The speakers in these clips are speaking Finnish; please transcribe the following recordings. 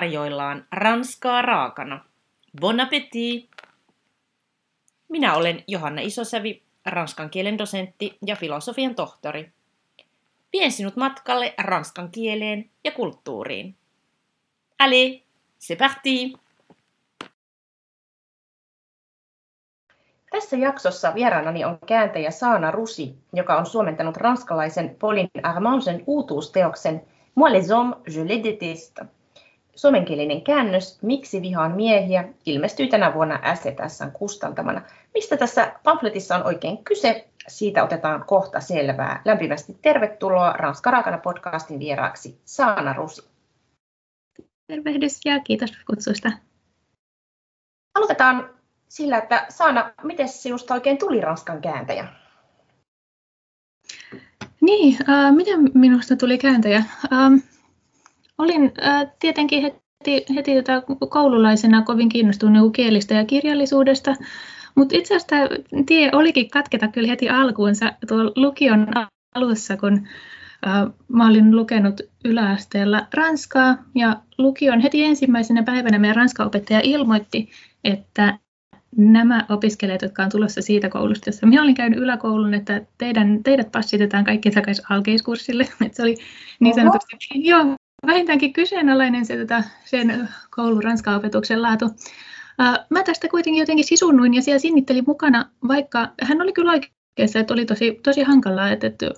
tarjoillaan ranskaa raakana. Bon appétit! Minä olen Johanna Isosävi, ranskan kielen dosentti ja filosofian tohtori. Vien sinut matkalle ranskan kieleen ja kulttuuriin. Allez, c'est parti! Tässä jaksossa vieraanani on kääntäjä Saana Rusi, joka on suomentanut ranskalaisen Pauline Armandsen uutuusteoksen Moi les hommes, je les déteste. Suomenkielinen käännös Miksi vihaan miehiä ilmestyy tänä vuonna SETSn kustantamana. Mistä tässä pamfletissa on oikein kyse? Siitä otetaan kohta selvää. Lämpimästi tervetuloa Ranska Raakana podcastin vieraaksi Saana Rusi. Tervehdys ja kiitos kutsusta. Aloitetaan sillä, että Saana, miten sinusta oikein tuli Ranskan kääntäjä? Niin, äh, miten minusta tuli kääntäjä? Ähm, olin äh, tietenkin heti, heti tota koululaisena kovin kiinnostunut niin kielistä ja kirjallisuudesta, mutta itse asiassa tämä tie olikin katketa kyllä heti alkuunsa tuolla lukion alussa, kun äh, mä olin lukenut yläasteella ranskaa ja lukion heti ensimmäisenä päivänä meidän ranskaopettaja ilmoitti, että nämä opiskelijat, jotka on tulossa siitä koulusta, jossa minä olin käynyt yläkoulun, että teidän, teidät passitetaan kaikki takaisin alkeiskurssille. Että se oli niin sanotusti, joo, vähintäänkin kyseenalainen se, tota, sen koulun ranskan opetuksen laatu. Mä tästä kuitenkin jotenkin sisunnuin ja siellä sinnittelin mukana, vaikka hän oli kyllä oikeassa, että oli tosi, tosi hankalaa, että, että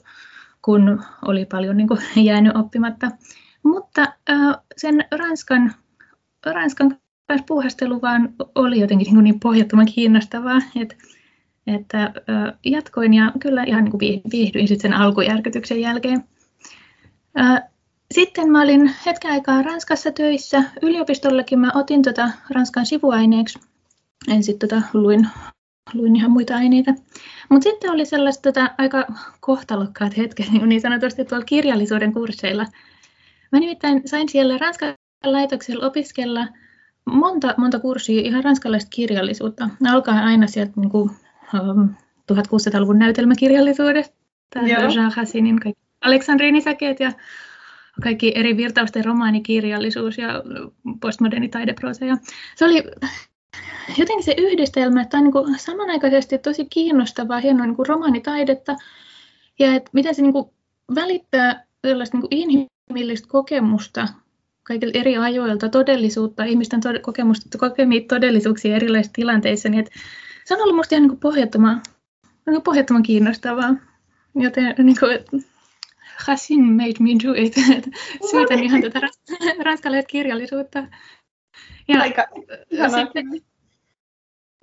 kun oli paljon niin kuin, jäänyt oppimatta. Mutta sen Ranskan, Ranskan kanssa puuhastelu vaan oli jotenkin niin, niin pohjattoman kiinnostavaa, että, että jatkoin ja kyllä ihan niin viihdyin sitten sen alkujärkytyksen jälkeen. Sitten mä olin hetken aikaa Ranskassa töissä. Yliopistollakin mä otin tota Ranskan sivuaineeksi. En sitten tota luin, luin ihan muita aineita. Mutta sitten oli sellaiset tota, aika kohtalokkaat hetket niin, niin sanotusti tuolla kirjallisuuden kursseilla. Mä nimittäin sain siellä Ranskan laitoksella opiskella – monta, monta kurssia ihan ranskalaista kirjallisuutta. Ne alkaa aina sieltä niin kuin, um, 1600-luvun näytelmäkirjallisuudesta, Jean Hassinin kaikki Aleksandrinisäkeet ja kaikki eri virtausten romaanikirjallisuus ja postmoderni taideprosa. Ja se oli jotenkin se yhdistelmä, että on niin kuin samanaikaisesti tosi kiinnostavaa, hienoa niin kuin romaanitaidetta, ja että miten se niin kuin välittää sellaista niin kuin inhimillistä kokemusta kaikilta eri ajoilta todellisuutta, ihmisten tod- kokemusta, kokemia todellisuuksia erilaisissa tilanteissa, niin että se on ollut minusta ihan niin pohjattoman, niin pohjattoman kiinnostavaa. Joten niin kuin, Hassin made me do it. Syytän ihan tätä ranskalaista kirjallisuutta. Ja, Aika sitten,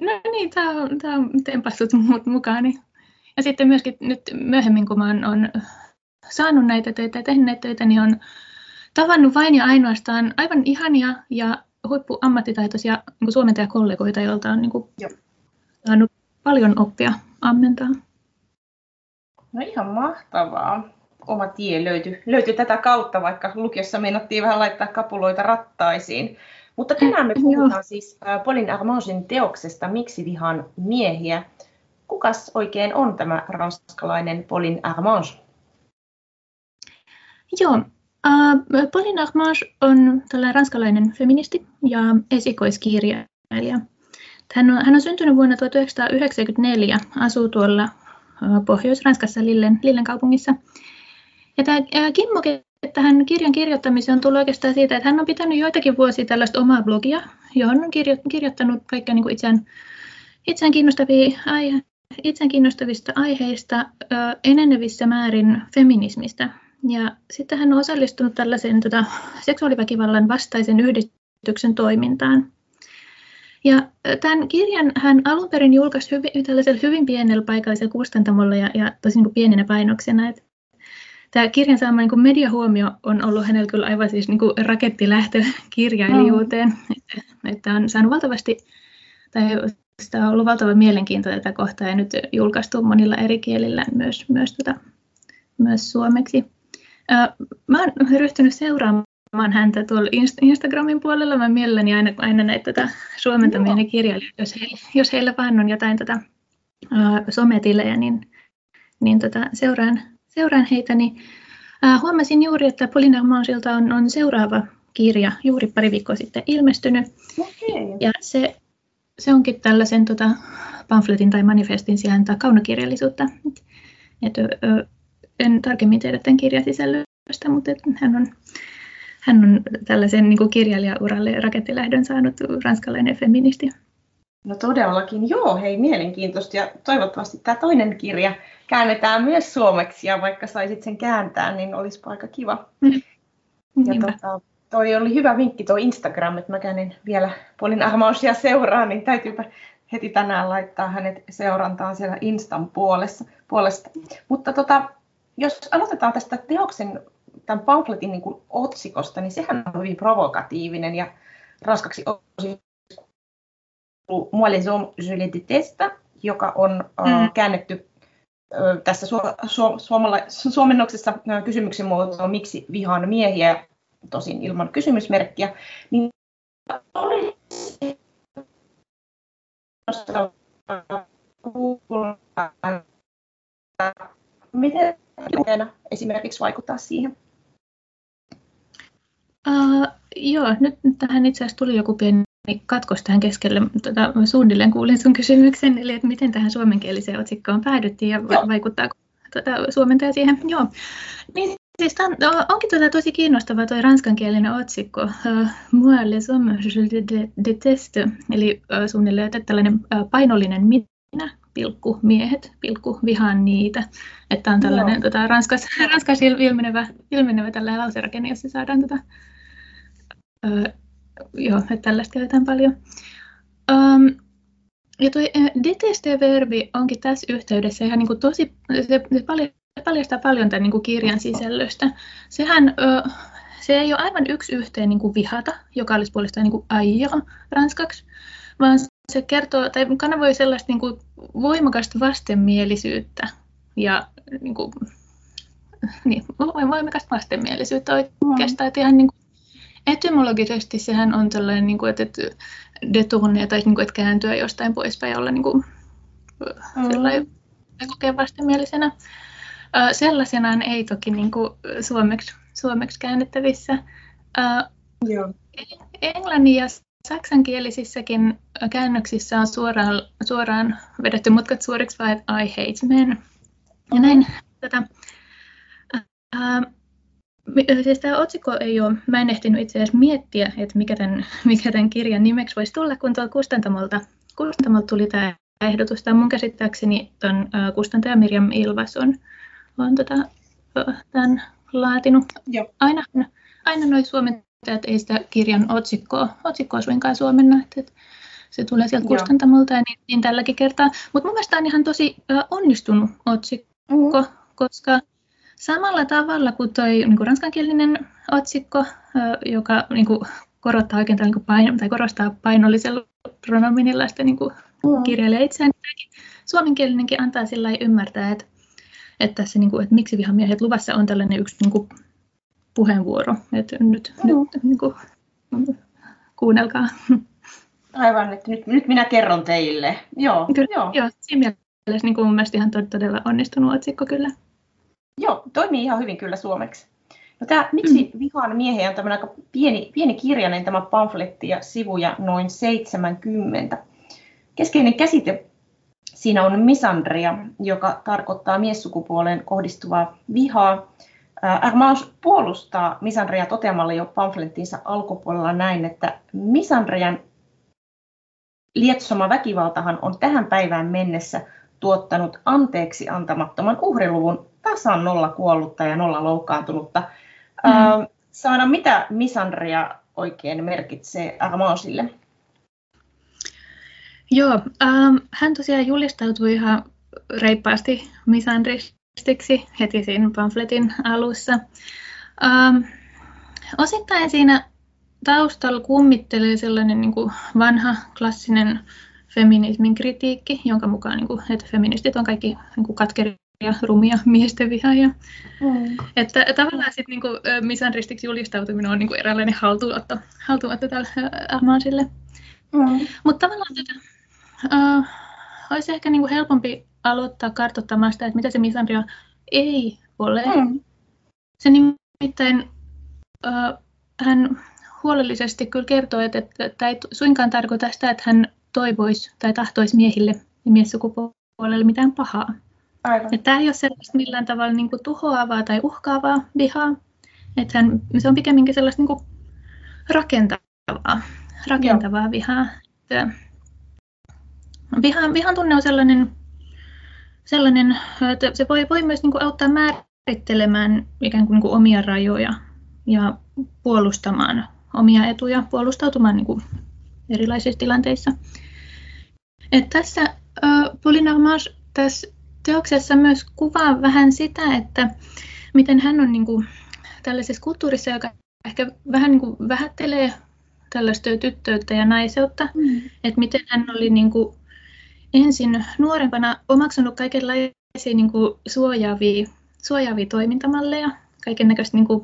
no niin, tämä on, tämä on tempassut mut mukaan. Ja sitten myöskin nyt myöhemmin, kun olen on saanut näitä töitä ja tehnyt näitä töitä, niin on tavannut vain ja ainoastaan aivan ihania ja huippuammattitaitoisia niin suomentajakollegoita, joilta on niin kuin, saanut paljon oppia ammentaa. No ihan mahtavaa. Oma tie löytyi, löytyi tätä kautta, vaikka lukiossa meinattiin vähän laittaa kapuloita rattaisiin. Mutta tänään me puhutaan siis Pauline Armangin teoksesta Miksi vihan miehiä. Kukas oikein on tämä ranskalainen Pauline Armange? Joo, Uh, Pauline Armange on tällainen ranskalainen feministi ja esikoiskirjailija. Hän on, hän on syntynyt vuonna 1994, asuu tuolla Pohjois-Ranskassa Lillen, Lillen kaupungissa. Ja tämä kimmoke tähän kirjan kirjoittamiseen on tullut oikeastaan siitä, että hän on pitänyt joitakin vuosia tällaista omaa blogia, johon on kirjo, kirjoittanut kaikkea niin itseään, itseään, kiinnostavia aihe, itseään kiinnostavista aiheista, enenevissä määrin feminismistä. Ja sitten hän on osallistunut tällaisen tota, seksuaaliväkivallan vastaisen yhdistyksen toimintaan. Ja tämän kirjan hän alun perin julkaisi hyvin, tällaisella hyvin pienellä paikallisella kustantamolla ja, ja tosi niin kuin pienenä painoksena. Että tämä kirjan saama niin mediahuomio on ollut hänellä kyllä aivan siis niin rakettilähtö kirjailijuuteen. Mm. Että, että on saanut valtavasti, tai sitä on ollut valtava mielenkiinto tätä kohtaa ja nyt julkaistu monilla eri kielillä myös, myös, tota, myös suomeksi. Mä oon ryhtynyt seuraamaan häntä tuolla Instagramin puolella. Mä mielelläni aina, aina näitä tätä suomentamia ja kirjailijoita, jos heillä, jos heillä vaan on jotain tätä uh, sometilejä, niin, niin tota, seuraan, seuraan heitä. Niin, uh, huomasin juuri, että Pauline Armangilta on, on seuraava kirja juuri pari viikkoa sitten ilmestynyt. Okay. Ja se, se onkin tällaisen tota, pamfletin tai manifestin sijaan kaunokirjallisuutta. Et, et, ö, en tarkemmin tiedä tämän kirjan sisällöstä, mutta et hän on hän on tällaisen niin kuin kirjailijauralle rakettilähdön saanut ranskalainen feministi. No todellakin, joo, hei mielenkiintoista ja toivottavasti tämä toinen kirja käännetään myös suomeksi ja vaikka saisit sen kääntää, niin olisi aika kiva. Mm. Ja tota, toi oli hyvä vinkki tuo Instagram, että mä käyn vielä Polin Ahmausia seuraa, niin täytyypä heti tänään laittaa hänet seurantaan siellä Instan puolessa, puolesta. Mutta tota, jos aloitetaan tästä teoksen tämän pamfletin niin kuin otsikosta, niin sehän on hyvin provokatiivinen ja raskaksi Moi les hommes, je les déteste, joka on mm. käännetty tässä su- su- suomala- suomennoksessa kysymyksen muotoon, miksi vihaan miehiä, tosin ilman kysymysmerkkiä, niin miten esimerkiksi vaikuttaa siihen? Uh, joo, nyt tähän itse asiassa tuli joku pieni katkos tähän keskelle. Tota, suunnilleen kuulin sun kysymyksen, eli että miten tähän suomenkieliseen otsikkoon päädyttiin ja joo. vaikuttaako tota, suomentaja siihen. Joo. Niin, siis tämän, onkin tota tosi kiinnostava tuo ranskankielinen otsikko. Uh, Moi les hommes je déteste, eli uh, suunnilleen että tällainen uh, painollinen minä, pilkku miehet, pilkku vihaan niitä. Että on tällainen tota, ranskas, ranskas ilmenevä, ilmenevä tällainen lauserakenne, jossa saadaan tota, uh, joo, että tällaista käytetään paljon. Um, ja tuo deteste-verbi onkin tässä yhteydessä ihan niin kuin tosi, se, se paljastaa paljon tämän niin kuin kirjan sisällöstä. Sehän, ö, se ei ole aivan yksi yhteen niin kuin vihata, joka olisi puolestaan niin kuin aija ranskaksi, vaan se kertoo tai kanavoi sellaista niin kuin voimakasta vastenmielisyyttä ja niin kuin, niin, voimakasta vastenmielisyyttä oikeastaan, että ihan niin kuin, etymologisesti sehän on tällainen, niin kuin, että, että tai niin kuin, että kääntyä jostain poispäin olla niin kuin, mm. sellainen kokea vastenmielisenä. Sellaisenaan ei toki niin kuin, suomeksi, suomeksi käännettävissä. Joo. Englannin ja saksankielisissäkin käännöksissä on suoraan, suoraan vedetty mutkat suoriksi vai I hate men. Ja näin tätä, siis tämä otsikko ei ole, mä en ehtinyt itse asiassa miettiä, että mikä tämän, mikä tämän kirjan nimeksi voisi tulla, kun tuolta kustantamolta, kustantamolta tuli tämä ehdotus. Tämä mun käsittääkseni tuon kustantaja Mirjam Ilvas on, on tota, tämän laatinut. Joo. Aina, aina noin suomentajat ei sitä kirjan otsikkoa, otsikkoa suinkaan suomenna, että se tulee sieltä Joo. kustantamolta ja niin, niin tälläkin kertaa. Mutta mun mielestä on ihan tosi onnistunut otsikko, mm. koska Samalla tavalla kuin tuo niin ranskankielinen otsikko, joka niin kuin, korottaa oikein niin kuin paino, tai korostaa painollisella pronominilla sitä niin kuin, mm. kirjailija itseään, niin suomenkielinenkin antaa sillä ymmärtää, että, että, tässä, niin kuin, että miksi vihamiehet luvassa on tällainen yksi niin kuin, puheenvuoro. Että nyt, mm. nyt niin kuin, kuunnelkaa. Aivan, että nyt, nyt minä kerron teille. Joo, kyllä, joo. joo siinä mielessä niin kuin mun mielestä ihan todella onnistunut otsikko kyllä. Joo, toimii ihan hyvin kyllä suomeksi. No tämä Miksi mm. vihaan miehiä on tämmöinen aika pieni, pieni kirjainen tämä pamfletti ja sivuja noin 70. Keskeinen käsite siinä on misandria, joka tarkoittaa miessukupuoleen kohdistuvaa vihaa. Armand puolustaa misandria toteamalla jo pamflettinsa alkupuolella näin, että misandrian lietsoma väkivaltahan on tähän päivään mennessä tuottanut anteeksi antamattoman uhriluvun tasan nolla kuollutta ja nolla loukkaantunutta. Mm. Äh, Saana, mitä misandria oikein merkitsee Armansille? Joo, ähm, hän tosiaan julistautui ihan reippaasti misandristiksi heti siinä pamfletin alussa. Ähm, osittain siinä taustalla kummittelee sellainen niin kuin vanha klassinen feminismin kritiikki, jonka mukaan niin kuin, että feministit on kaikki niin kuin katkeria ja rumia miesten vihaajia. Mm. Että tavallaan sitten niinku, misandristiksi julistautuminen on niinku eräänlainen haltuunotto, haltuunotto tälle Armansille. Mm. Mutta tavallaan tätä, uh, olisi ehkä niinku helpompi aloittaa kartoittamaan sitä, että mitä se misandria ei ole. Mm. Se nimittäin, uh, hän huolellisesti kyllä kertoo, että, että tämä ei suinkaan tarkoita sitä, että hän toivoisi tai tahtoisi miehille ja miessukupuolelle mitään pahaa. Aivan. Että tämä ei ole sellaista millään tavalla niin kuin tuhoavaa tai uhkaavaa vihaa. Että hän, se on pikemminkin sellaista niin kuin rakentavaa, rakentavaa Joo. vihaa. Että vihan, vihan tunne on sellainen, sellainen että se voi, voi myös niin kuin auttaa määrittelemään ikään kuin, niin kuin omia rajoja ja puolustamaan omia etuja, puolustautumaan niin kuin erilaisissa tilanteissa. Et tässä äh, Polinarmage tässä teoksessa myös kuvaa vähän sitä, että miten hän on niin kuin, tällaisessa kulttuurissa, joka ehkä vähän niin kuin vähättelee tällaista tyttöyttä ja naiseutta, mm. että miten hän oli niin kuin ensin nuorempana omaksunut kaikenlaisia niin kuin suojaavia, suojaavia toimintamalleja, kaiken näköistä niin kuin,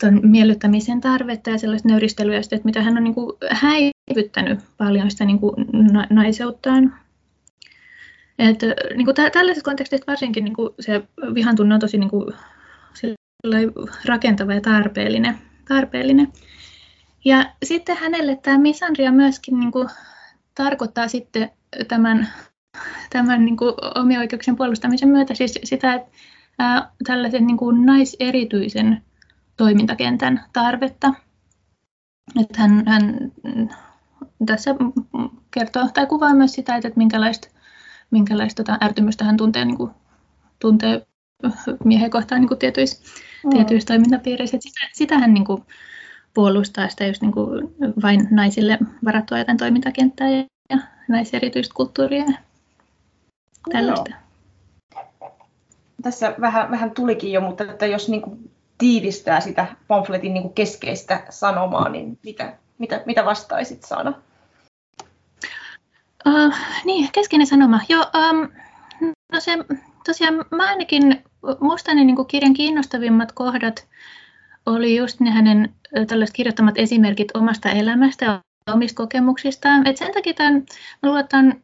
ton miellyttämisen tarvetta ja sellaista nöyristelyä, että mitä hän on niin kuin häivyttänyt paljon sitä niin kuin naiseuttaan. Et, niin kuin tä- tällaisessa kontekstissa varsinkin niin kuin se vihan tunne on tosi niin kuin, rakentava ja tarpeellinen. tarpeellinen. Ja sitten hänelle tämä misandria myöskin niin kuin, tarkoittaa sitten tämän, tämän niin kuin, omien oikeuksien puolustamisen myötä siis sitä, että ää, tällaisen niin kuin, naiserityisen toimintakentän tarvetta. Että hän, hän tässä kertoo tai kuvaa myös sitä, että minkälaista, minkälaista tota, ärtymystä hän tuntee, niin kuin, tuntee miehen kohtaan niin kuin tietyissä, mm. tietyissä toimintapiireissä. Että sitä, sitä hän niin kuin, puolustaa sitä just niin kuin vain naisille varattua joten toimintakenttää ja, ja naiserityistä kulttuuria ja tällaista. No. Tässä vähän, vähän tulikin jo, mutta että jos niin kuin tiivistää sitä pamfletin niin kuin keskeistä sanomaa, niin mitä, mitä, mitä vastaisit Sana? Uh, niin, keskeinen sanoma. Joo, um, no se, tosiaan mä ainakin, musta ne niin kirjan kiinnostavimmat kohdat oli just ne hänen tällaiset kirjoittamat esimerkit omasta elämästä ja omista kokemuksistaan. Et sen takia tämän, mä luulen, että on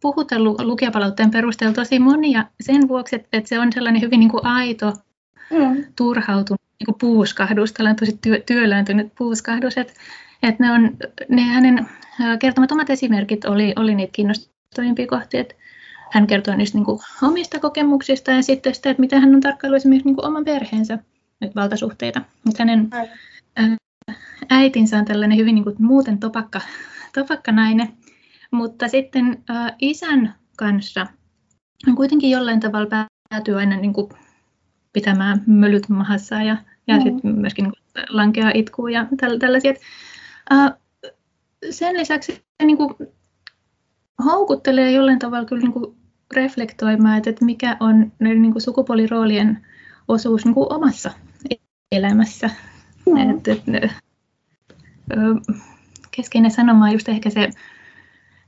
puhutellut lukijapalautteen perusteella tosi monia sen vuoksi, että, että se on sellainen hyvin niin kuin aito mm. turhautunut niin kuin puuskahdus, tällainen tosi työ, työlääntynyt puuskahdus, että, että ne, on, ne hänen kertomat omat esimerkit oli, oli niitä kiinnostavimpia kohtia, että hän kertoi niistä niin kuin omista kokemuksista ja sitten sitä, että mitä hän on tarkkaillut esimerkiksi niin kuin oman perheensä valtasuhteita. Mutta hänen äitinsä on tällainen hyvin niin kuin muuten topakka, topakka nainen, mutta sitten isän kanssa on kuitenkin jollain tavalla päätyy aina niin kuin pitämään mölyt mahassa ja, ja mm. sitten myöskin niin lankeaa itkuun ja tällaisia. Sen lisäksi se niin kuin, houkuttelee jollain tavalla kyllä niin kuin reflektoimaan, että, että mikä on näiden niin kuin sukupuoliroolien osuus niin kuin omassa elämässä. Mm. Että, että, keskeinen sanoma on just ehkä se,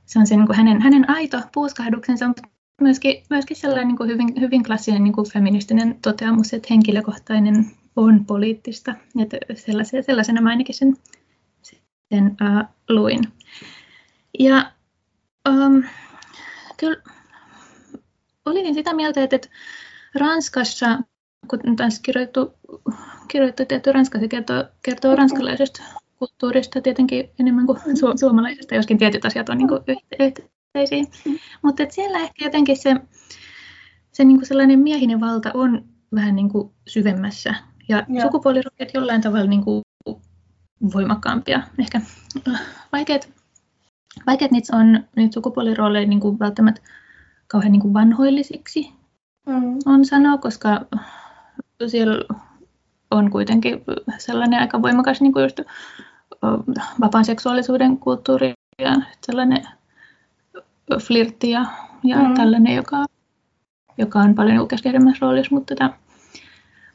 se on se niin kuin hänen, hänen aito puuskahduksensa, mutta myöskin, myöskin sellainen niin kuin hyvin, hyvin klassinen niin kuin feministinen toteamus, että henkilökohtainen on poliittista. Että sellaisena, sellaisena mä ainakin sen, sen uh, luin. Ja um, kyllä olin sitä mieltä, että, että Ranskassa, kun taas kirjoitettu, kirjoitettu tietty Ranskassa kertoo, kertoo ranskalaisesta kulttuurista tietenkin enemmän kuin su- suomalaisesta, joskin tietyt asiat on niin kuin yhteisiä. Mutta siellä ehkä jotenkin se, se niin kuin sellainen miehinen valta on vähän niin kuin syvemmässä. Ja Joo. sukupuoliroolit jollain tavalla niin kuin voimakkaampia. Ehkä äh, vaikeat, vaikeat niitä on niitä sukupuolirooleja niin kuin välttämättä kauhean niin kuin vanhoillisiksi mm. on sanoa, koska siellä on kuitenkin sellainen aika voimakas niin kuin just vapaan seksuaalisuuden kulttuuri ja sellainen flirtti ja, ja mm. tällainen, joka, joka on paljon keskeisemmässä roolissa, mutta, tota,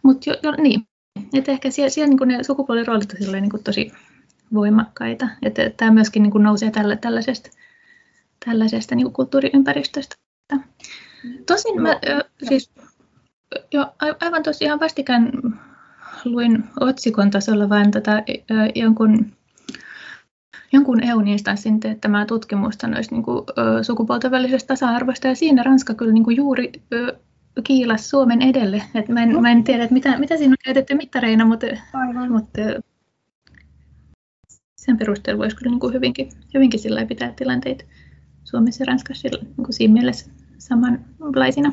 mutta jo, jo, niin, että ehkä siellä, siellä niin ne sukupuoliroolit on niin kuin tosi voimakkaita, että tämä myöskin niin kuin nousee tällä, tällaisesta, tällaisesta niin kuin kulttuuriympäristöstä. Tosin mä, no, siis, jo, aivan tosiaan vastikään luin otsikon tasolla vain tätä jonkun jonkun EU-instanssin teettämää tutkimusta noista niin kuin, sukupuolten välisestä tasa-arvosta, ja siinä Ranska kyllä niin kuin juuri ö, kiilas Suomen edelle. Et mä, en, mä en tiedä, että mitä, mitä siinä on käytetty mittareina, mutta, mutta sen perusteella voisi kyllä niin kuin hyvinkin, hyvinkin sillä pitää tilanteet Suomessa ja Ranskassa niin kuin siinä mielessä samanlaisina.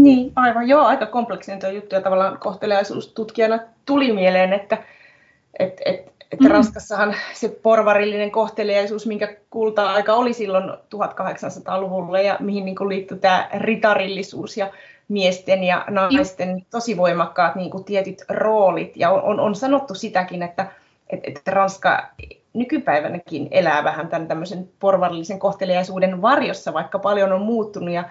Niin, aivan. Joo, aika kompleksinen tuo juttu ja tavallaan kohteliaisuustutkijana tuli mieleen, että et, et, et mm. Ranskassahan se porvarillinen kohteliaisuus, minkä kulta-aika oli silloin 1800-luvulla ja mihin niin liittyi tämä ritarillisuus ja miesten ja naisten tosi voimakkaat niin kuin tietyt roolit. Ja on, on, on sanottu sitäkin, että, että, että Ranska nykypäivänäkin elää vähän tämän tämmöisen porvarillisen kohteliaisuuden varjossa, vaikka paljon on muuttunut. Ja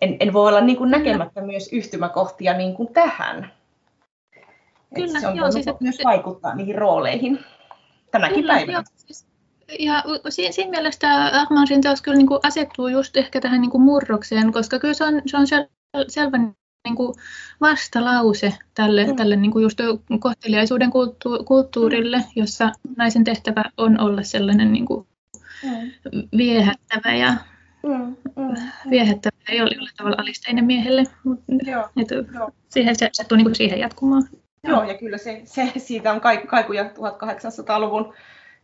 en, en voi olla niin kuin näkemättä myös yhtymäkohtia niin kuin tähän. Kyllä, se on joo, siis, myös vaikuttaa niihin rooleihin tänäkin kyllä, päivänä. Joo, siis, ja siinä, siinä mielessä Ahmansin teos kyllä niin kuin asettuu just ehkä tähän niin kuin murrokseen, koska kyllä se on, se on sel, selvä niin kuin vastalause tälle, mm. tälle niin kuin just kohteliaisuuden kulttu, kulttuurille, jossa naisen tehtävä on olla sellainen niin kuin mm. viehättävä ja mm. Mm. viehättävä ei ole jollain tavalla alisteinen miehelle. Mutta, joo, että joo. Siihen se sattuu niin kuin siihen jatkumaan. Joo, ja kyllä se, se siitä on kaikuja 1800-luvun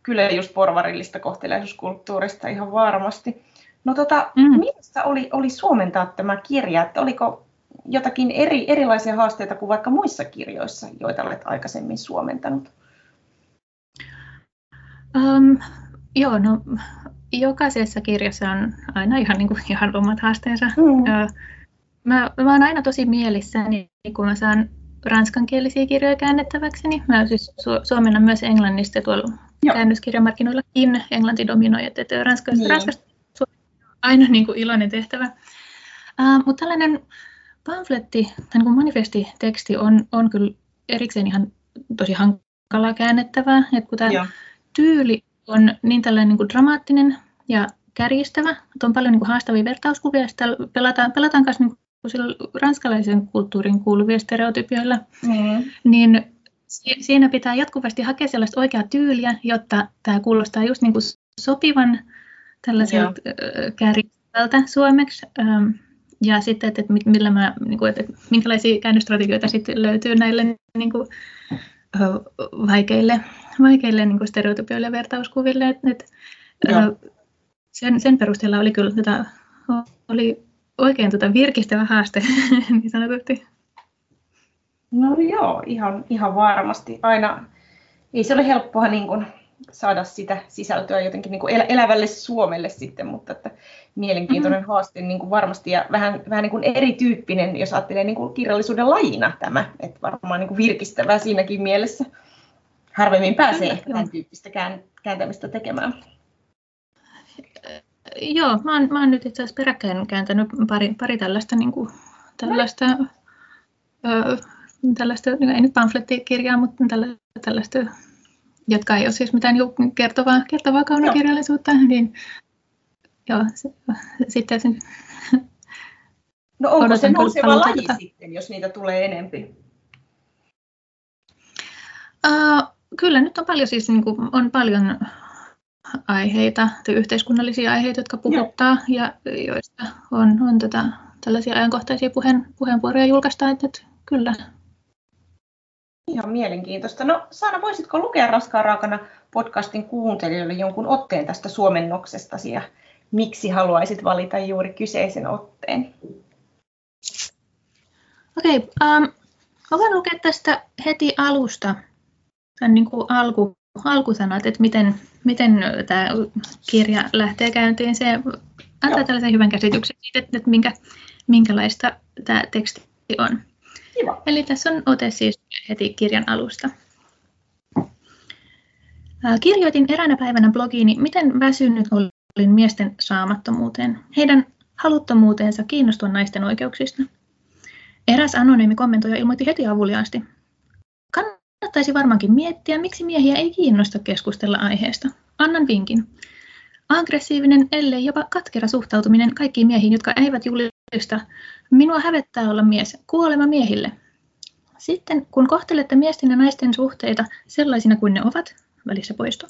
kyllä just porvarillista kohteliaisuuskulttuurista ihan varmasti. No tota, mm. millaista oli, oli suomentaa tämä kirja? Että oliko jotakin eri, erilaisia haasteita kuin vaikka muissa kirjoissa, joita olet aikaisemmin suomentanut? Um, joo, no jokaisessa kirjassa on aina ihan, niin kuin, ihan omat haasteensa. Mm. Mä, mä oon aina tosi mielissäni, kun mä saan ranskankielisiä kirjoja käännettäväkseni. Mä siis su- suomennan myös englannista tuolla Joo. käännöskirjamarkkinoillakin. Englanti dominoi, että ranskasta, niin. ranskasta aina niin kuin iloinen tehtävä. Uh, mutta tällainen pamfletti, tai niin manifestiteksti on, on kyllä erikseen ihan tosi hankala käännettävää. Että kun tämä Joo. tyyli on niin tällainen niin kuin dramaattinen ja kärjistävä, että on paljon niin kuin haastavia vertauskuvia, ja sitä pelataan, pelataan kanssa niin ranskalaisen kulttuurin kuuluvia stereotypioilla, mm. niin siinä pitää jatkuvasti hakea sellaista oikeaa tyyliä, jotta tämä kuulostaa just niin kuin sopivan tällaiselta kärjistävältä suomeksi. Ja sitten, että, millä mä, niin kuin, että minkälaisia käännöstrategioita sitten löytyy näille niin kuin, vaikeille, vaikeille niin kuin stereotypioille ja vertauskuville. Että, että, sen, sen perusteella oli kyllä tätä, oli oikein tota virkistävä haaste, niin sanotusti. No joo, ihan, ihan varmasti. Aina ei se ole helppoa niin kuin saada sitä sisältöä jotenkin niin kuin elävälle Suomelle sitten, mutta että mielenkiintoinen mm-hmm. haaste niin kuin varmasti ja vähän, vähän niin kuin erityyppinen, jos ajattelee niin kuin kirjallisuuden lajina tämä, että varmaan niin kuin virkistävää siinäkin mielessä. Harvemmin pääsee ehkä tämän tyyppistä kääntämistä tekemään. Joo, mä oon, mä oon nyt itse asiassa peräkkäin kääntänyt pari, pari tällaista, niin kuin, tällaista, ö, tällaista, ei nyt pamflettikirjaa, mutta tällaista, tällaista jotka ei ole siis mitään kertovaa, kertovaa kaunokirjallisuutta, joo. niin joo, se, sitten se, No onko se nouseva laji tätä. sitten, jos niitä tulee enempi? Uh, kyllä nyt on paljon, siis, niin kuin, on paljon aiheita, yhteiskunnallisia aiheita, jotka puhuttaa Joo. ja joista on, on tätä, tällaisia ajankohtaisia puheen, puheenvuoroja julkaista, että, että kyllä. Ihan mielenkiintoista. No Saana, voisitko lukea Raskaan raakana podcastin kuuntelijoille jonkun otteen tästä suomennoksestasi ja miksi haluaisit valita juuri kyseisen otteen? Okei, okay, um, mä voin lukea tästä heti alusta tämän niin kuin alku, alkusanat, että miten, miten tämä kirja lähtee käyntiin. Se antaa Joo. tällaisen hyvän käsityksen siitä, että minkä, minkälaista tämä teksti on. Kiva. Eli tässä on ote siis heti kirjan alusta. Kirjoitin eräänä päivänä blogiini, miten väsynyt olin miesten saamattomuuteen, heidän haluttomuuteensa kiinnostua naisten oikeuksista. Eräs anonyymi kommentoija ilmoitti heti avuliaasti. Kannattaisi varmaankin miettiä, miksi miehiä ei kiinnosta keskustella aiheesta. Annan vinkin. Aggressiivinen, ellei jopa katkera suhtautuminen kaikkiin miehiin, jotka eivät julista. Minua hävettää olla mies. Kuolema miehille. Sitten kun kohtelette miesten ja naisten suhteita sellaisina kuin ne ovat, välissä poisto,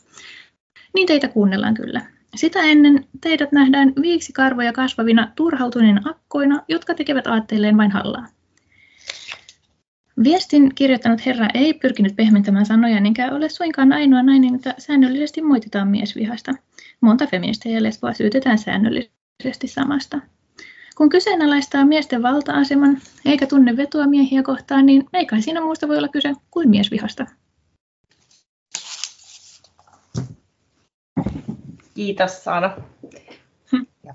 niin teitä kuunnellaan kyllä. Sitä ennen teidät nähdään viiksi karvoja kasvavina turhautuneina akkoina, jotka tekevät aatteilleen vain hallaa. Viestin kirjoittanut herra ei pyrkinyt pehmentämään sanoja, enkä ole suinkaan ainoa nainen, jota säännöllisesti moititaan miesvihasta. Monta feministejä lesboa syytetään säännöllisesti samasta. Kun kyseenalaistaa miesten valta-aseman eikä tunne vetoa miehiä kohtaan, niin ei kai siinä muusta voi olla kyse kuin miesvihasta. Kiitos Saana. Hm.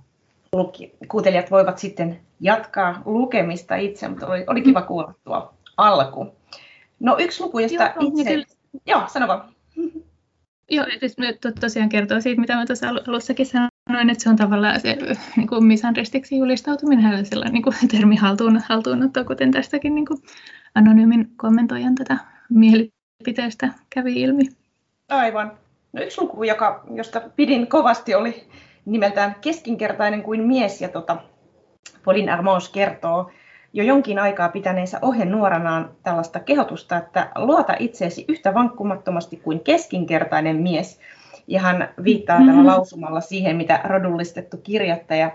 kuuntelijat voivat sitten jatkaa lukemista itse, mutta oli, oli kiva kuulla tuo alku. No yksi luku, josta Joo, itse... Kyllä. Joo, sano vaan. Joo, siis to, tosiaan kertoo siitä, mitä mä tuossa alussakin sanoin, että se on tavallaan se niin kuin misanristiksi julistautuminen hänellä sellainen niin kuin termi haltuun, haltuunotto, kuten tästäkin niin kuin anonyymin kommentoijan tätä mielipiteestä kävi ilmi. Aivan. No yksi luku, joka, josta pidin kovasti, oli nimeltään Keskinkertainen kuin mies, ja tota, Pauline Armance kertoo jo jonkin aikaa pitäneensä nuoranaan tällaista kehotusta, että luota itseesi yhtä vankkumattomasti kuin keskinkertainen mies. Ja hän viittaa mm-hmm. tällä lausumalla siihen, mitä rodullistettu kirjoittaja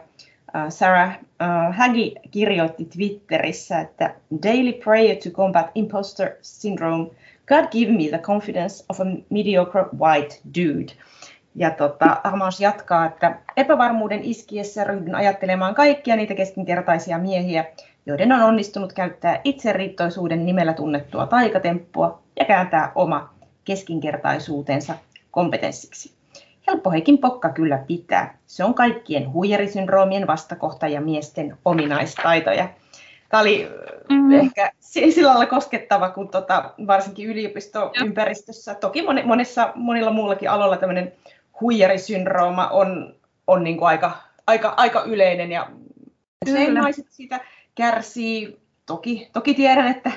äh, Sarah uh, Hagi kirjoitti Twitterissä, että Daily prayer to combat imposter syndrome. God give me the confidence of a mediocre white dude. Ja tota, Armans jatkaa, että epävarmuuden iskiessä ryhdyn ajattelemaan kaikkia niitä keskinkertaisia miehiä, joiden on onnistunut käyttää itseriittoisuuden nimellä tunnettua taikatemppua ja kääntää oma keskinkertaisuutensa kompetenssiksi. Helppo heikin pokka kyllä pitää. Se on kaikkien huijarisyndroomien vastakohta ja miesten ominaistaitoja. Tämä oli mm-hmm. ehkä sillä lailla koskettava, kun tota, varsinkin yliopistoympäristössä, toki monessa, monilla muullakin aloilla tämmöinen huijarisyndrooma on, on niin kuin aika, aika, aika yleinen ja usein naiset siitä kärsii. Toki, toki tiedän, että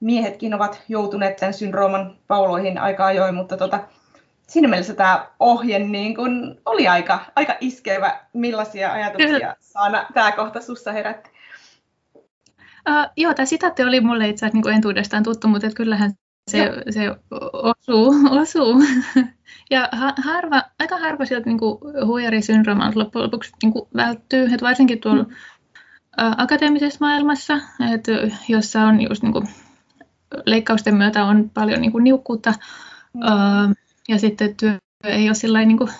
miehetkin ovat joutuneet tämän syndrooman pauloihin aika ajoin, mutta tota, siinä mielessä tämä ohje niin kun oli aika, aika iskevä. Millaisia ajatuksia Saana tämä kohta sussa herätti? Uh, joo, tämä sitaatti oli mulle itse asiassa niin entuudestaan tuttu, mutta kyllähän se, se osuu, osuu. Ja harva, aika harva sieltä niin huijarisyndroomalta loppujen lopuksi niin välttyy, että varsinkin tuolla mm akateemisessa maailmassa, että jossa on just niin kuin, leikkausten myötä on paljon niin kuin, niukkuutta mm. ja sitten työ ei ole sillä niin kuin,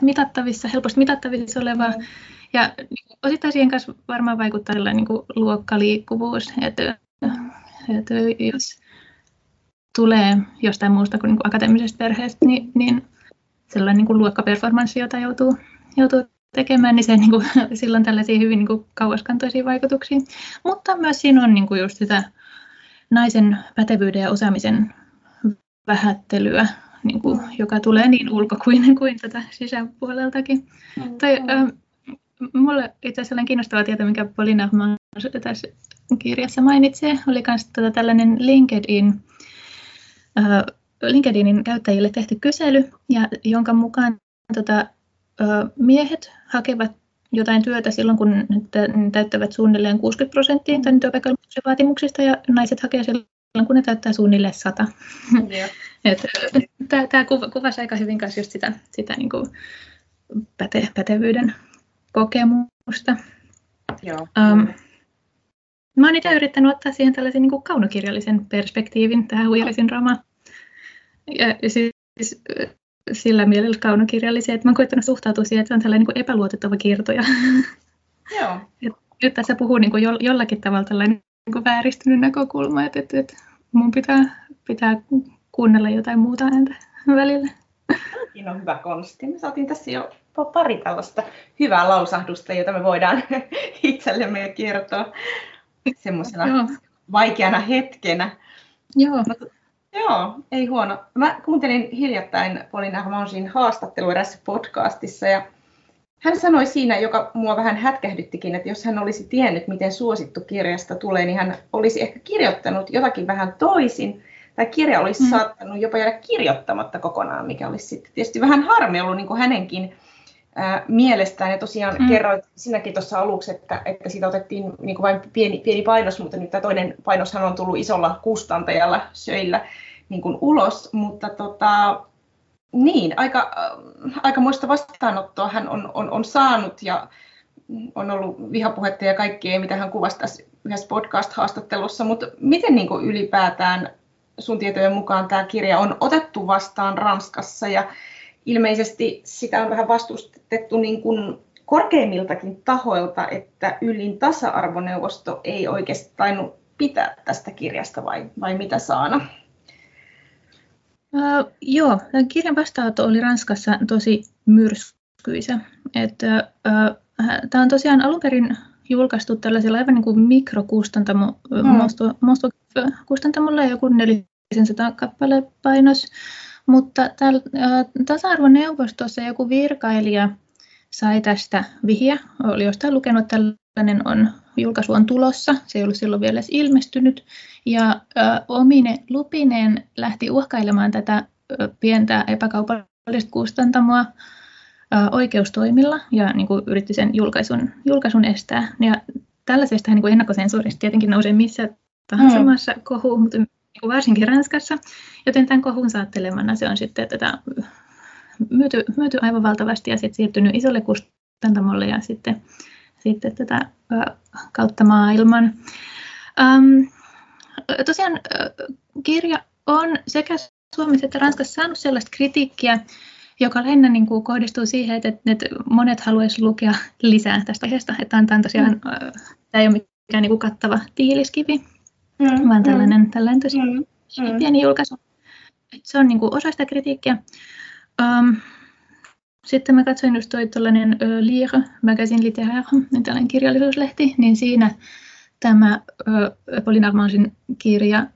mitattavissa, helposti mitattavissa olevaa. Mm. Ja niin osittain siihen kanssa varmaan vaikuttaa niin kuin, luokkaliikkuvuus, että, että jos tulee jostain muusta kuin, niin kuin akateemisesta perheestä, niin, niin sellainen niin kuin luokkaperformanssi, jota joutuu, joutuu tekemään, niin se niin kuin, sillä on tällaisia hyvin niin kuin, kauaskantoisia vaikutuksia. Mutta myös siinä on niin kuin, just sitä naisen pätevyyden ja osaamisen vähättelyä, niin kuin, joka tulee niin ulko- kuin, kuin tätä sisäpuoleltakin. Mm-hmm. Tai, äh, mulle itse asiassa on kiinnostavaa tietää, mikä Polina tässä kirjassa mainitsee, oli myös tota tällainen LinkedIn, LinkedInin käyttäjille tehty kysely, ja jonka mukaan tota, miehet hakevat jotain työtä silloin, kun ne täyttävät suunnilleen 60 prosenttia tämän työpaikallisuuden vaatimuksista ja naiset hakee silloin, kun ne täyttää suunnilleen 100. Tämä kuvasi aika hyvin myös just sitä, sitä niin kuin päte, pätevyyden kokemusta. Joo. Um, mä oon itse yrittänyt ottaa siihen tällaisen niin kuin kaunokirjallisen perspektiivin tähän huijarisyndroomaan. Ja, ja siis sillä mielellä kaunokirjallisia, että mä oon koittanut suhtautua siihen, että se on tällainen niin epäluotettava kirtoja. Joo. nyt tässä puhuu niin kuin jollakin tavalla tällainen niin kuin vääristynyt näkökulma, että, että, että mun pitää, pitää kuunnella jotain muuta ääntä välillä. Siinä on hyvä konsti. Me saatiin tässä jo pari tällaista hyvää lausahdusta, jota me voidaan itsellemme kertoa semmoisena vaikeana hetkenä. Joo. Joo, ei huono. Mä kuuntelin hiljattain Polina Hamansin haastattelua erässä podcastissa ja hän sanoi siinä, joka mua vähän hätkähdyttikin, että jos hän olisi tiennyt, miten suosittu kirjasta tulee, niin hän olisi ehkä kirjoittanut jotakin vähän toisin, tai kirja olisi mm. saattanut jopa jäädä kirjoittamatta kokonaan, mikä olisi sitten tietysti vähän harmi ollut niin kuin hänenkin ää, mielestään. Ja tosiaan mm. kerroit sinäkin tuossa aluksi, että, että siitä otettiin niin kuin vain pieni, pieni painos, mutta nyt tämä toinen painoshan on tullut isolla kustantajalla söillä niin kuin ulos, mutta tota, niin, aika, äh, aika muista vastaanottoa hän on, on, on saanut ja on ollut vihapuhetta ja kaikkea, mitä hän kuvasi tässä yhdessä podcast-haastattelussa, mutta miten niin kuin ylipäätään sun tietojen mukaan tämä kirja on otettu vastaan Ranskassa ja ilmeisesti sitä on vähän vastustettu niin kuin korkeimmiltakin tahoilta, että ylin tasa-arvoneuvosto ei oikeastaan tainnut pitää tästä kirjasta vai, vai mitä Saana? Uh, joo, tämän kirjan vastaanotto oli Ranskassa tosi myrskyisä. Että, uh, tämä on tosiaan alun perin julkaistu tällaisella aivan niin kuin mikrokustantamolla mm. joku 400 kappale painos, mutta täällä, tasa-arvoneuvostossa joku virkailija sai tästä vihiä, oli jostain lukenut, että tällainen on, julkaisu on tulossa, se ei ollut silloin vielä edes ilmestynyt, ja ö, omine lupineen lähti uhkailemaan tätä ö, pientä epäkaupallista kustantamoa ö, oikeustoimilla ja niin kuin yritti sen julkaisun, julkaisun estää. Ja tällaisesta niin ennakkosensuurista tietenkin nousee missä tahansa mm. maassa kohu, mutta varsinkin Ranskassa, joten tämän kohun saattelemana se on sitten tätä myyty, myyty aivan valtavasti ja sitten siirtynyt isolle kustantamolle ja sitten, sitten tätä kautta maailman. Um, tosiaan kirja on sekä Suomessa että Ranskassa saanut sellaista kritiikkiä, joka lähinnä niin kuin kohdistuu siihen, että, että monet haluaisivat lukea lisää tästä aiheesta. Että tämä on tosiaan, mm. tämä ei ole mikään niin kuin kattava tiiliskivi, mm. vaan tällainen, mm. tällainen tosiaan mm. pieni julkaisu. Se on niin kuin osa sitä kritiikkiä. Um, sitten mä katsoin just toi tällainen uh, Lire, Magazine Littéraire, niin tällainen kirjallisuuslehti, niin siinä tämä Pauline Armangin kirja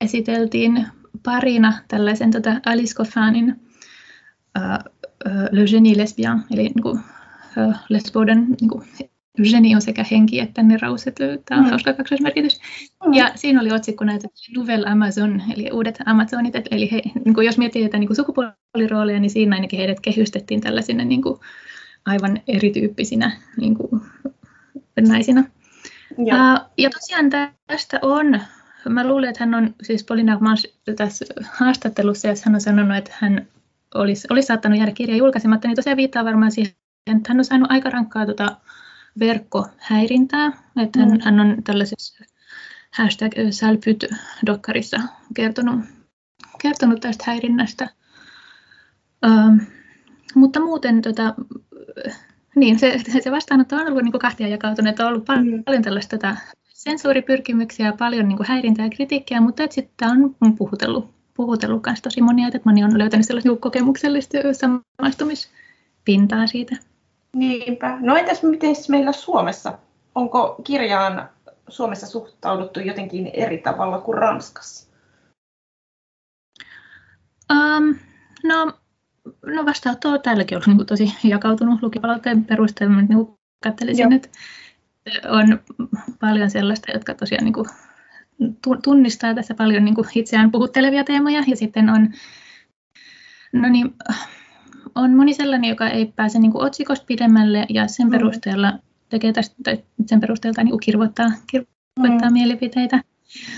esiteltiin parina tällaisen tota Alice Coffanin uh, uh, Le Génie Lesbien, eli niin kuin, uh, lesboiden niin kuin, Geni on sekä henki että neraus, että tämä on mm. hauska kaksoismerkitys. Mm. Ja siinä oli otsikkona, että Nouvelle Amazon, eli uudet Amazonit, eli he, niin kuin jos miettii tätä niin kuin sukupuoliroolia, niin siinä ainakin heidät kehystettiin tällaisina niin kuin aivan erityyppisinä niin kuin naisina. Ja. Uh, ja tosiaan tästä on, mä luulen, että hän on, siis Polina Mans tässä haastattelussa, jos hän on sanonut, että hän olisi, olisi saattanut jäädä kirja julkaisematta, niin tosiaan viittaa varmaan siihen, että hän on saanut aika rankkaa tota, verkkohäirintää. Että hän, mm. hän on tällaisessa hashtag Salpyt-dokkarissa kertonut, kertonut tästä häirinnästä. Ähm, mutta muuten tota, niin, se, se vastaanotto on ollut niin kahtia jakautunut, että on ollut paljon, mm. paljon tällaista tota, sensuuripyrkimyksiä, paljon niin häirintää ja kritiikkiä, mutta sitten on puhutellut, puhutellut myös tosi monia, että moni on löytänyt sellaista niin kokemuksellista samaistumispintaa siitä. Niinpä. No entäs miten meillä Suomessa? Onko kirjaan Suomessa suhtauduttu jotenkin eri tavalla kuin Ranskassa? Um, no, no vastaanotto on täälläkin ollut niin tosi jakautunut lukipalautteen perusteella. Niin katselisin, että on paljon sellaista, jotka tosiaan niin kuin tunnistaa tässä paljon niin kuin itseään puhuttelevia teemoja. Ja sitten on no niin, on moni sellainen, joka ei pääse niin kuin otsikosta pidemmälle ja sen mm. perusteella tekee tästä, tai sen perusteella niin kuin kirvoittaa, kirvoittaa mm. mielipiteitä.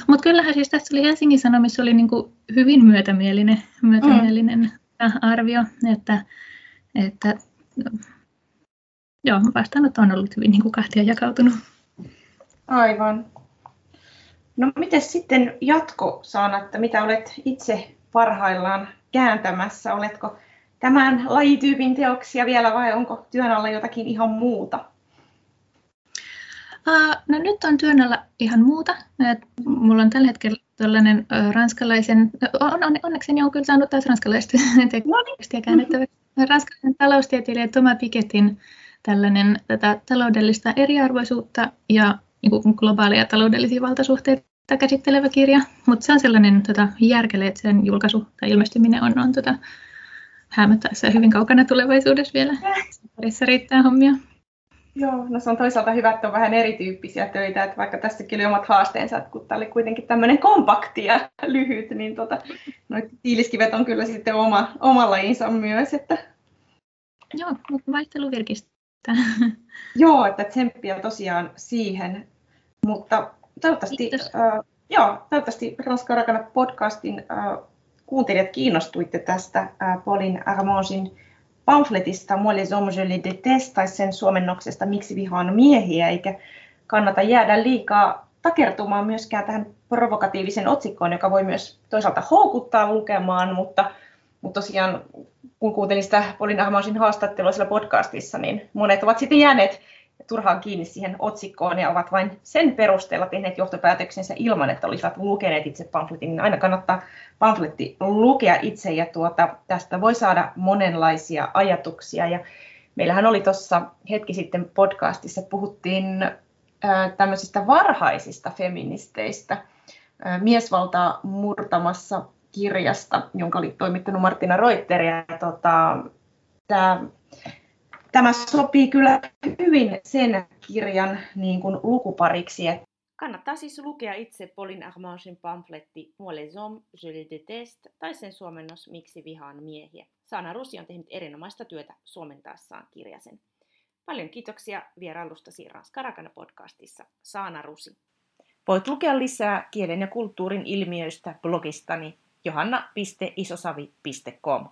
Mutta kyllähän siis tässä oli Helsingin Sanomissa oli niin kuin hyvin myötämielinen, myötämielinen mm. arvio, että, että joo, vastaanotto on ollut hyvin niin kuin kahtia jakautunut. Aivan. No miten sitten jatko, Saana, että mitä olet itse parhaillaan kääntämässä? Oletko tämän lajityypin teoksia vielä vai onko työn alla jotakin ihan muuta? Uh, no nyt on työn alla ihan muuta. Et mulla on tällä hetkellä tällainen ranskalaisen, on, on, onneksi on kyllä saanut taas ranskalaista tekstiä käännettäväksi. Ranskalaisen taloustieteilijä Thomas Pikettin tällainen tätä taloudellista eriarvoisuutta ja niin globaalia taloudellisia valtasuhteita käsittelevä kirja, mutta se on sellainen tota, järkele, että sen julkaisu tai ilmestyminen on, on tota, häämöttäessä hyvin kaukana tulevaisuudessa vielä. Parissa riittää hommia. Joo, no se on toisaalta hyvä, että on vähän erityyppisiä töitä, että vaikka tässäkin oli omat haasteensa, että kun tämä oli kuitenkin tämmöinen kompakti ja lyhyt, niin tota, noit tiiliskivet on kyllä sitten oma, oma lajinsa myös. Että... Joo, mutta vaihtelu virkistää. Joo, että tsemppiä tosiaan siihen, mutta toivottavasti, äh, joo, toivottavasti Ranska podcastin äh, kuuntelijat kiinnostuitte tästä Polin Armonsin pamfletista Moi hommes je les déteste, tai sen suomennoksesta Miksi vihaan miehiä, eikä kannata jäädä liikaa takertumaan myöskään tähän provokatiivisen otsikkoon, joka voi myös toisaalta houkuttaa lukemaan, mutta, mutta tosiaan kun kuuntelin sitä Polin Ahmasin haastattelua siellä podcastissa, niin monet ovat sitten jääneet turhaan kiinni siihen otsikkoon ja ovat vain sen perusteella tehneet johtopäätöksensä ilman, että olisivat lukeneet itse pamfletin, niin aina kannattaa pamfletti lukea itse ja tuota, tästä voi saada monenlaisia ajatuksia. Ja meillähän oli tuossa hetki sitten podcastissa, puhuttiin ää, tämmöisistä varhaisista feministeistä, ää, miesvaltaa murtamassa kirjasta, jonka oli toimittanut Martina Reuter. Ja, tota, tämä tämä sopii kyllä hyvin sen kirjan niin kuin lukupariksi. Kannattaa siis lukea itse Pauline Armangin pamfletti Moi les hommes, je les déteste, tai sen suomennos Miksi vihaan miehiä. Saana Rusi on tehnyt erinomaista työtä suomentaessaan kirjasen. Paljon kiitoksia vierailustasi Ranskarakana podcastissa, Saana Rusi. Voit lukea lisää kielen ja kulttuurin ilmiöistä blogistani johanna.isosavi.com.